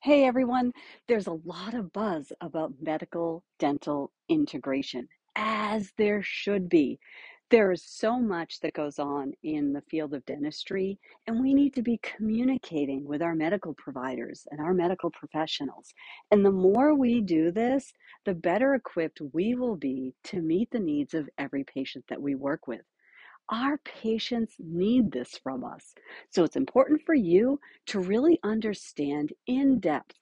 Hey everyone, there's a lot of buzz about medical dental integration, as there should be. There is so much that goes on in the field of dentistry, and we need to be communicating with our medical providers and our medical professionals. And the more we do this, the better equipped we will be to meet the needs of every patient that we work with. Our patients need this from us. So it's important for you to really understand in depth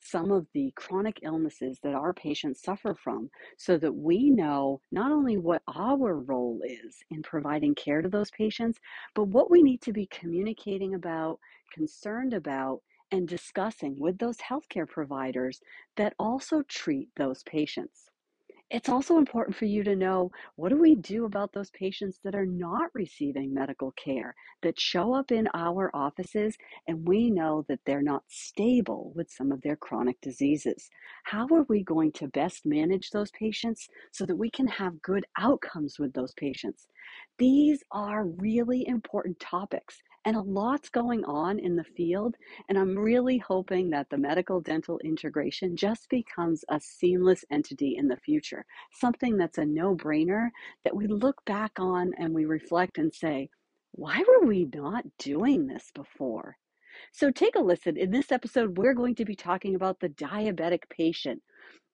some of the chronic illnesses that our patients suffer from so that we know not only what our role is in providing care to those patients, but what we need to be communicating about, concerned about, and discussing with those healthcare providers that also treat those patients. It's also important for you to know what do we do about those patients that are not receiving medical care, that show up in our offices, and we know that they're not stable with some of their chronic diseases. How are we going to best manage those patients so that we can have good outcomes with those patients? These are really important topics, and a lot's going on in the field. And I'm really hoping that the medical dental integration just becomes a seamless entity in the future, something that's a no brainer that we look back on and we reflect and say, why were we not doing this before? So take a listen. In this episode, we're going to be talking about the diabetic patient.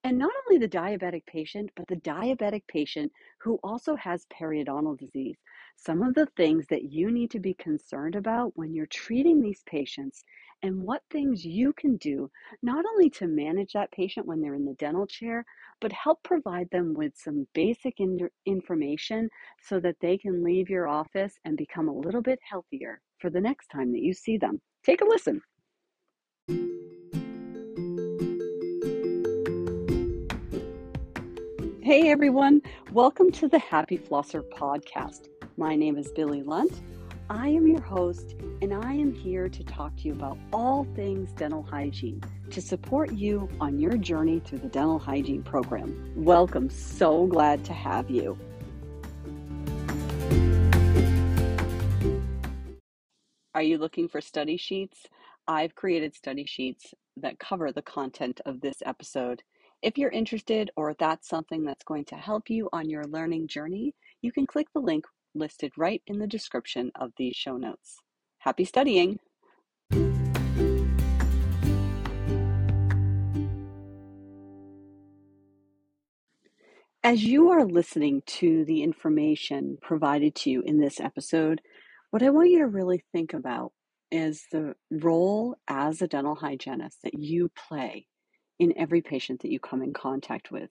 And not only the diabetic patient, but the diabetic patient who also has periodontal disease. Some of the things that you need to be concerned about when you're treating these patients and what things you can do, not only to manage that patient when they're in the dental chair, but help provide them with some basic in- information so that they can leave your office and become a little bit healthier for the next time that you see them. Take a listen. Hey everyone, welcome to the Happy Flosser podcast. My name is Billie Lunt. I am your host, and I am here to talk to you about all things dental hygiene to support you on your journey through the dental hygiene program. Welcome, so glad to have you. Are you looking for study sheets? I've created study sheets that cover the content of this episode if you're interested or that's something that's going to help you on your learning journey, you can click the link listed right in the description of these show notes. Happy studying! As you are listening to the information provided to you in this episode, what I want you to really think about is the role as a dental hygienist that you play in every patient that you come in contact with.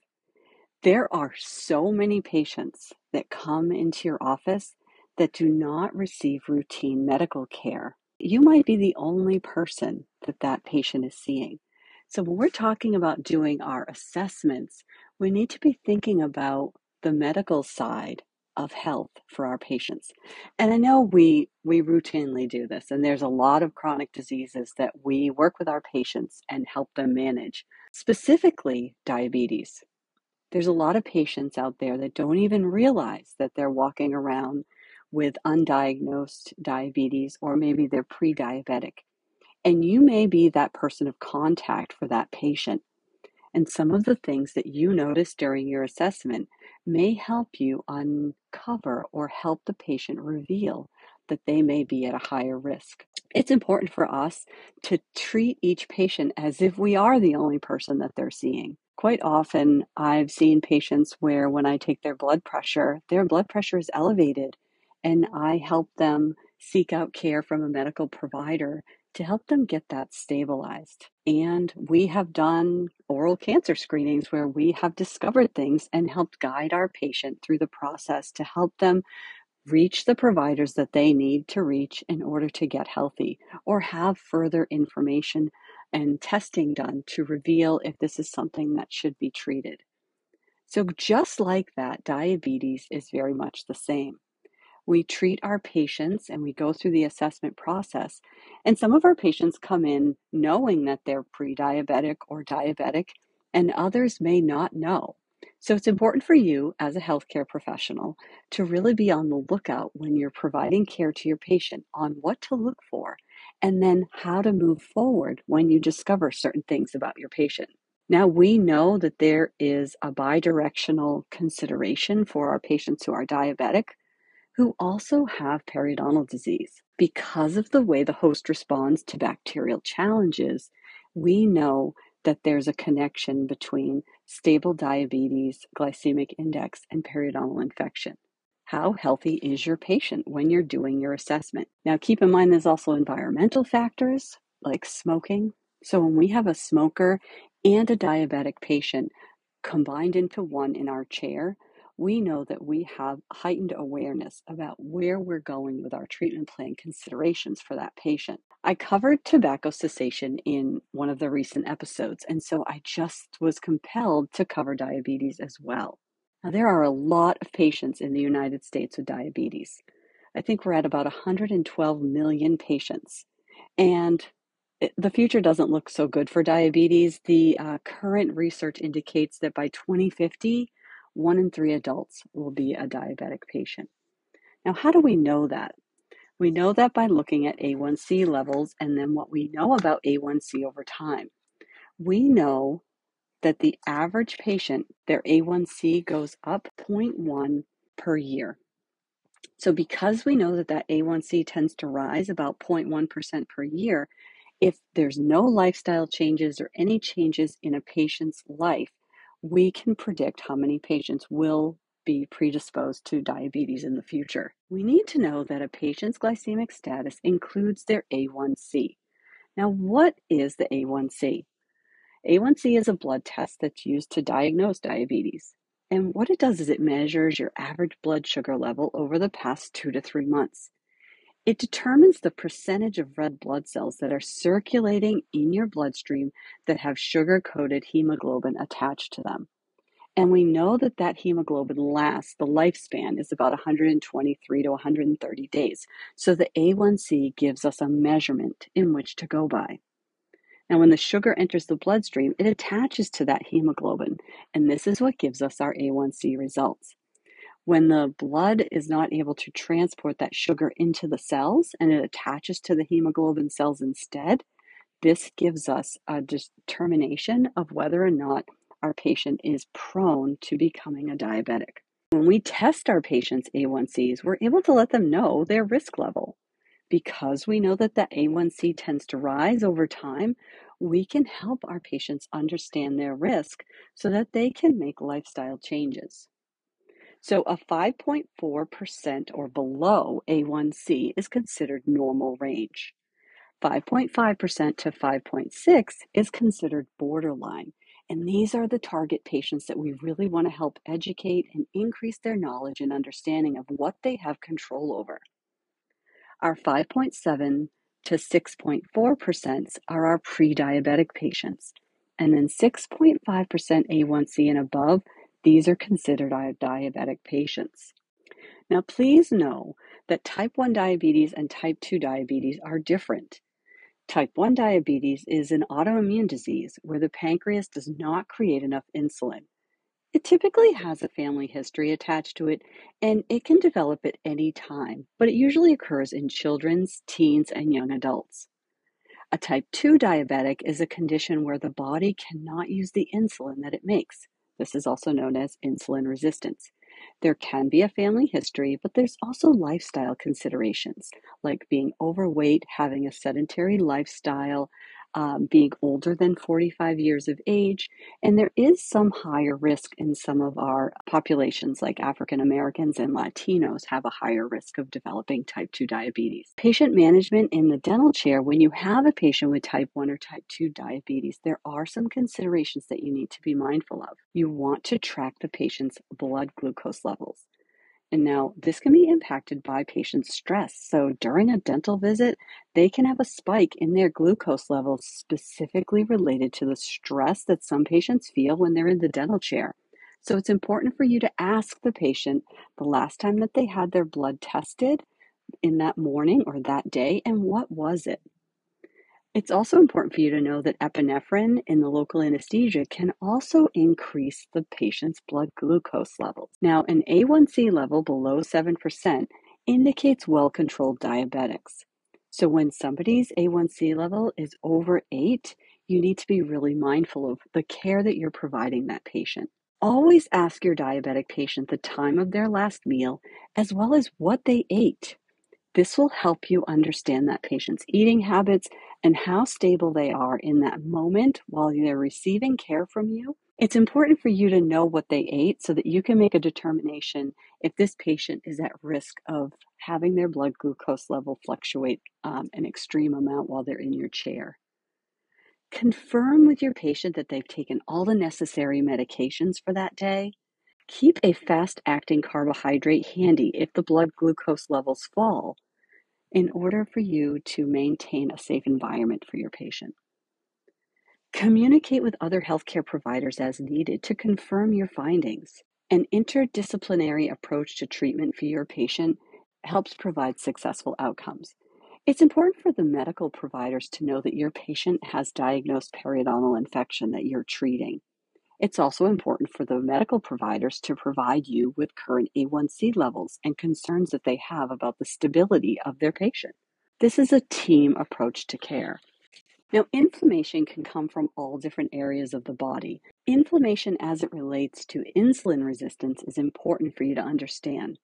There are so many patients that come into your office that do not receive routine medical care. You might be the only person that that patient is seeing. So, when we're talking about doing our assessments, we need to be thinking about the medical side of health for our patients. And I know we we routinely do this and there's a lot of chronic diseases that we work with our patients and help them manage. Specifically diabetes. There's a lot of patients out there that don't even realize that they're walking around with undiagnosed diabetes or maybe they're pre-diabetic. And you may be that person of contact for that patient. And some of the things that you notice during your assessment may help you uncover or help the patient reveal that they may be at a higher risk. It's important for us to treat each patient as if we are the only person that they're seeing. Quite often, I've seen patients where when I take their blood pressure, their blood pressure is elevated, and I help them seek out care from a medical provider to help them get that stabilized. And we have done oral cancer screenings where we have discovered things and helped guide our patient through the process to help them reach the providers that they need to reach in order to get healthy or have further information and testing done to reveal if this is something that should be treated. So, just like that, diabetes is very much the same we treat our patients and we go through the assessment process. And some of our patients come in knowing that they're pre diabetic or diabetic, and others may not know. So it's important for you as a healthcare professional to really be on the lookout when you're providing care to your patient on what to look for and then how to move forward when you discover certain things about your patient. Now, we know that there is a bidirectional consideration for our patients who are diabetic who also have periodontal disease. Because of the way the host responds to bacterial challenges, we know that there's a connection between stable diabetes, glycemic index, and periodontal infection. How healthy is your patient when you're doing your assessment? Now, keep in mind there's also environmental factors like smoking. So, when we have a smoker and a diabetic patient combined into one in our chair, we know that we have heightened awareness about where we're going with our treatment plan considerations for that patient. I covered tobacco cessation in one of the recent episodes, and so I just was compelled to cover diabetes as well. Now, there are a lot of patients in the United States with diabetes. I think we're at about 112 million patients. And the future doesn't look so good for diabetes. The uh, current research indicates that by 2050, one in three adults will be a diabetic patient. Now, how do we know that? We know that by looking at A1C levels and then what we know about A1C over time. We know that the average patient, their A1C goes up 0.1 per year. So, because we know that that A1C tends to rise about 0.1% per year, if there's no lifestyle changes or any changes in a patient's life, we can predict how many patients will be predisposed to diabetes in the future. We need to know that a patient's glycemic status includes their A1C. Now, what is the A1C? A1C is a blood test that's used to diagnose diabetes. And what it does is it measures your average blood sugar level over the past two to three months. It determines the percentage of red blood cells that are circulating in your bloodstream that have sugar coated hemoglobin attached to them. And we know that that hemoglobin lasts, the lifespan is about 123 to 130 days. So the A1C gives us a measurement in which to go by. Now, when the sugar enters the bloodstream, it attaches to that hemoglobin, and this is what gives us our A1C results. When the blood is not able to transport that sugar into the cells and it attaches to the hemoglobin cells instead, this gives us a determination of whether or not our patient is prone to becoming a diabetic. When we test our patients' A1Cs, we're able to let them know their risk level. Because we know that the A1C tends to rise over time, we can help our patients understand their risk so that they can make lifestyle changes. So a 5.4% or below A1C is considered normal range. 5.5% to 5.6 is considered borderline. And these are the target patients that we really want to help educate and increase their knowledge and understanding of what they have control over. Our 5.7 to 6.4% are our pre diabetic patients. And then 6.5% A1C and above these are considered diabetic patients. Now, please know that type 1 diabetes and type 2 diabetes are different. Type 1 diabetes is an autoimmune disease where the pancreas does not create enough insulin. It typically has a family history attached to it and it can develop at any time, but it usually occurs in children's, teens, and young adults. A type 2 diabetic is a condition where the body cannot use the insulin that it makes. This is also known as insulin resistance. There can be a family history, but there's also lifestyle considerations like being overweight, having a sedentary lifestyle, um, being older than 45 years of age. And there is some higher risk in some of our populations, like African Americans and Latinos, have a higher risk of developing type 2 diabetes. Patient management in the dental chair, when you have a patient with type 1 or type 2 diabetes, there are some considerations that you need to be mindful of. You want to track the patient's blood glucose levels. And now this can be impacted by patients' stress. So during a dental visit, they can have a spike in their glucose levels specifically related to the stress that some patients feel when they're in the dental chair. So it's important for you to ask the patient the last time that they had their blood tested in that morning or that day and what was it? It's also important for you to know that epinephrine in the local anesthesia can also increase the patient's blood glucose levels. Now, an A1C level below 7% indicates well controlled diabetics. So when somebody's A1C level is over eight, you need to be really mindful of the care that you're providing that patient. Always ask your diabetic patient the time of their last meal as well as what they ate. This will help you understand that patient's eating habits and how stable they are in that moment while they're receiving care from you. It's important for you to know what they ate so that you can make a determination if this patient is at risk of having their blood glucose level fluctuate um, an extreme amount while they're in your chair. Confirm with your patient that they've taken all the necessary medications for that day. Keep a fast acting carbohydrate handy if the blood glucose levels fall in order for you to maintain a safe environment for your patient. Communicate with other healthcare providers as needed to confirm your findings. An interdisciplinary approach to treatment for your patient helps provide successful outcomes. It's important for the medical providers to know that your patient has diagnosed periodontal infection that you're treating. It's also important for the medical providers to provide you with current A1C levels and concerns that they have about the stability of their patient. This is a team approach to care. Now, inflammation can come from all different areas of the body. Inflammation as it relates to insulin resistance is important for you to understand.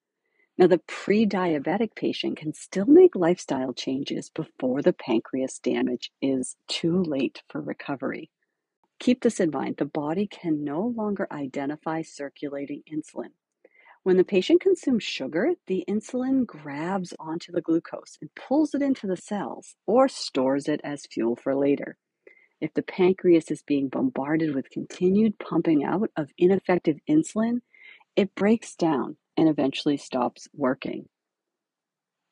Now, the pre diabetic patient can still make lifestyle changes before the pancreas damage is too late for recovery. Keep this in mind the body can no longer identify circulating insulin. When the patient consumes sugar, the insulin grabs onto the glucose and pulls it into the cells or stores it as fuel for later. If the pancreas is being bombarded with continued pumping out of ineffective insulin, it breaks down and eventually stops working.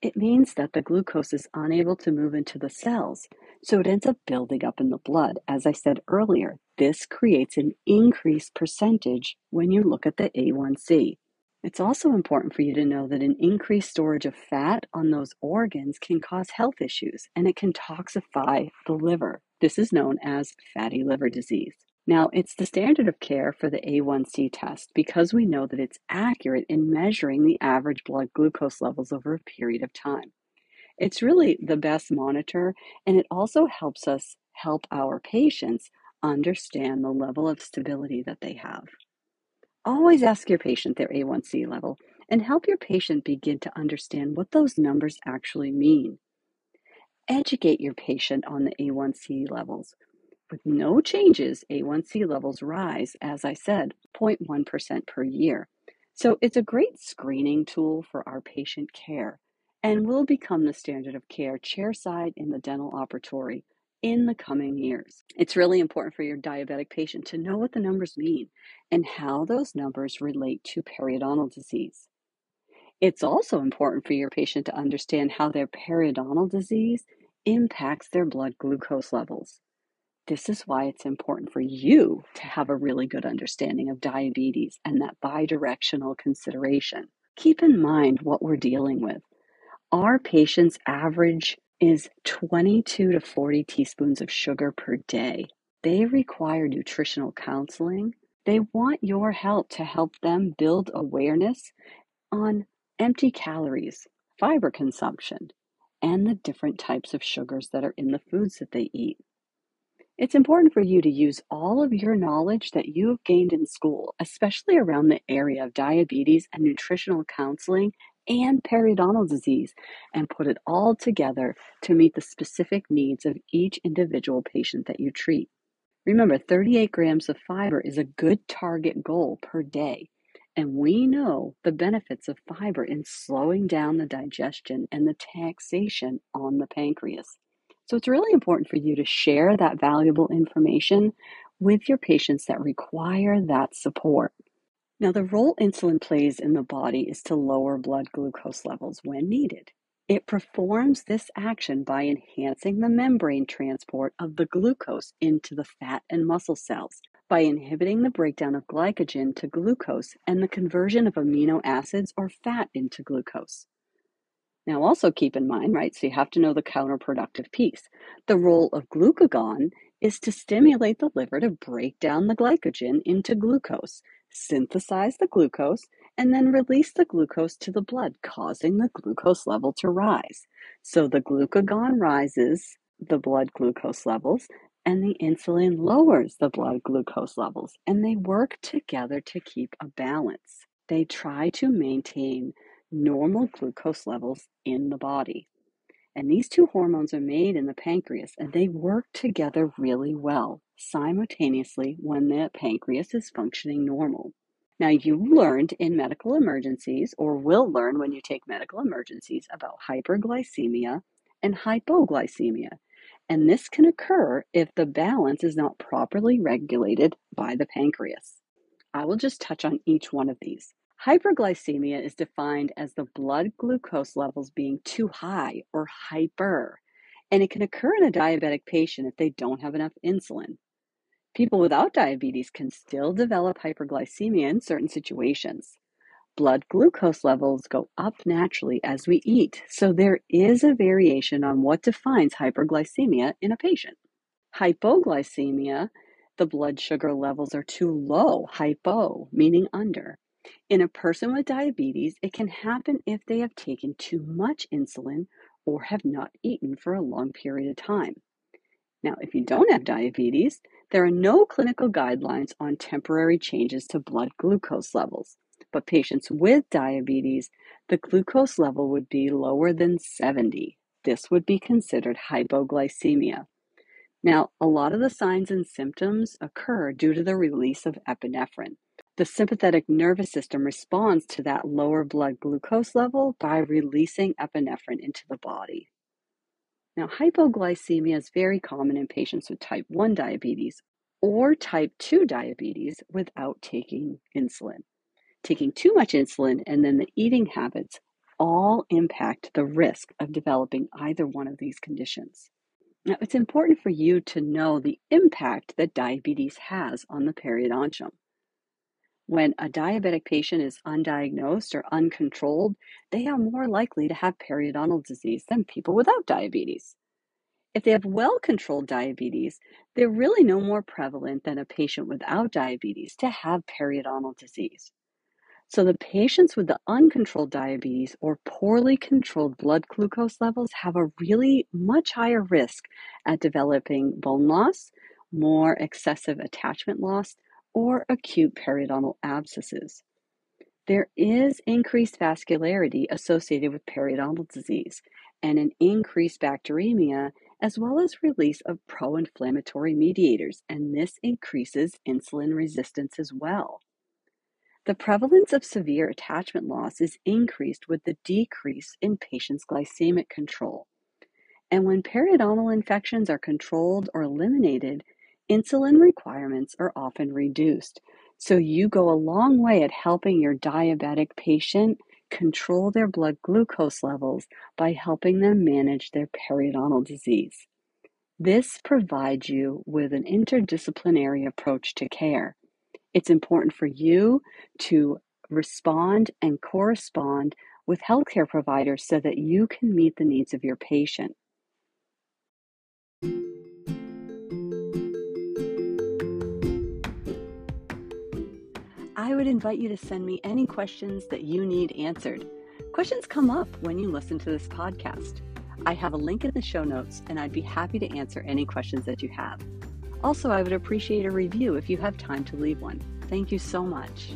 It means that the glucose is unable to move into the cells, so it ends up building up in the blood. As I said earlier, this creates an increased percentage when you look at the A1C. It's also important for you to know that an increased storage of fat on those organs can cause health issues and it can toxify the liver. This is known as fatty liver disease. Now, it's the standard of care for the A1C test because we know that it's accurate in measuring the average blood glucose levels over a period of time. It's really the best monitor, and it also helps us help our patients understand the level of stability that they have. Always ask your patient their A1C level and help your patient begin to understand what those numbers actually mean. Educate your patient on the A1C levels. With no changes, A1C levels rise, as I said, 0.1% per year. So it's a great screening tool for our patient care and will become the standard of care chairside in the dental operatory in the coming years. It's really important for your diabetic patient to know what the numbers mean and how those numbers relate to periodontal disease. It's also important for your patient to understand how their periodontal disease impacts their blood glucose levels. This is why it's important for you to have a really good understanding of diabetes and that bidirectional consideration. Keep in mind what we're dealing with. Our patients average is 22 to 40 teaspoons of sugar per day. They require nutritional counseling. They want your help to help them build awareness on empty calories, fiber consumption, and the different types of sugars that are in the foods that they eat. It's important for you to use all of your knowledge that you have gained in school, especially around the area of diabetes and nutritional counseling and periodontal disease, and put it all together to meet the specific needs of each individual patient that you treat. Remember, 38 grams of fiber is a good target goal per day. And we know the benefits of fiber in slowing down the digestion and the taxation on the pancreas. So it's really important for you to share that valuable information with your patients that require that support. Now, the role insulin plays in the body is to lower blood glucose levels when needed. It performs this action by enhancing the membrane transport of the glucose into the fat and muscle cells, by inhibiting the breakdown of glycogen to glucose and the conversion of amino acids or fat into glucose. Now, also keep in mind, right? So you have to know the counterproductive piece. The role of glucagon is to stimulate the liver to break down the glycogen into glucose, synthesize the glucose, and then release the glucose to the blood, causing the glucose level to rise. So the glucagon rises the blood glucose levels, and the insulin lowers the blood glucose levels, and they work together to keep a balance. They try to maintain normal glucose levels in the body. And these two hormones are made in the pancreas and they work together really well simultaneously when the pancreas is functioning normal. Now, you learned in medical emergencies, or will learn when you take medical emergencies, about hyperglycemia and hypoglycemia. And this can occur if the balance is not properly regulated by the pancreas. I will just touch on each one of these. Hyperglycemia is defined as the blood glucose levels being too high or hyper, and it can occur in a diabetic patient if they don't have enough insulin. People without diabetes can still develop hyperglycemia in certain situations. Blood glucose levels go up naturally as we eat, so there is a variation on what defines hyperglycemia in a patient. Hypoglycemia, the blood sugar levels are too low, hypo, meaning under. In a person with diabetes, it can happen if they have taken too much insulin or have not eaten for a long period of time. Now, if you don't have diabetes, there are no clinical guidelines on temporary changes to blood glucose levels. But patients with diabetes, the glucose level would be lower than 70. This would be considered hypoglycemia. Now, a lot of the signs and symptoms occur due to the release of epinephrine. The sympathetic nervous system responds to that lower blood glucose level by releasing epinephrine into the body. Now, hypoglycemia is very common in patients with type 1 diabetes or type 2 diabetes without taking insulin. Taking too much insulin and then the eating habits all impact the risk of developing either one of these conditions. Now, it's important for you to know the impact that diabetes has on the periodontium. When a diabetic patient is undiagnosed or uncontrolled, they are more likely to have periodontal disease than people without diabetes. If they have well controlled diabetes, they're really no more prevalent than a patient without diabetes to have periodontal disease. So, the patients with the uncontrolled diabetes or poorly controlled blood glucose levels have a really much higher risk at developing bone loss, more excessive attachment loss, or acute periodontal abscesses. There is increased vascularity associated with periodontal disease and an increased bacteremia, as well as release of pro inflammatory mediators, and this increases insulin resistance as well. The prevalence of severe attachment loss is increased with the decrease in patients' glycemic control. And when periodontal infections are controlled or eliminated, insulin requirements are often reduced. So you go a long way at helping your diabetic patient control their blood glucose levels by helping them manage their periodontal disease. This provides you with an interdisciplinary approach to care. It's important for you to respond and correspond with healthcare providers so that you can meet the needs of your patient. I would invite you to send me any questions that you need answered. Questions come up when you listen to this podcast. I have a link in the show notes, and I'd be happy to answer any questions that you have. Also, I would appreciate a review if you have time to leave one. Thank you so much.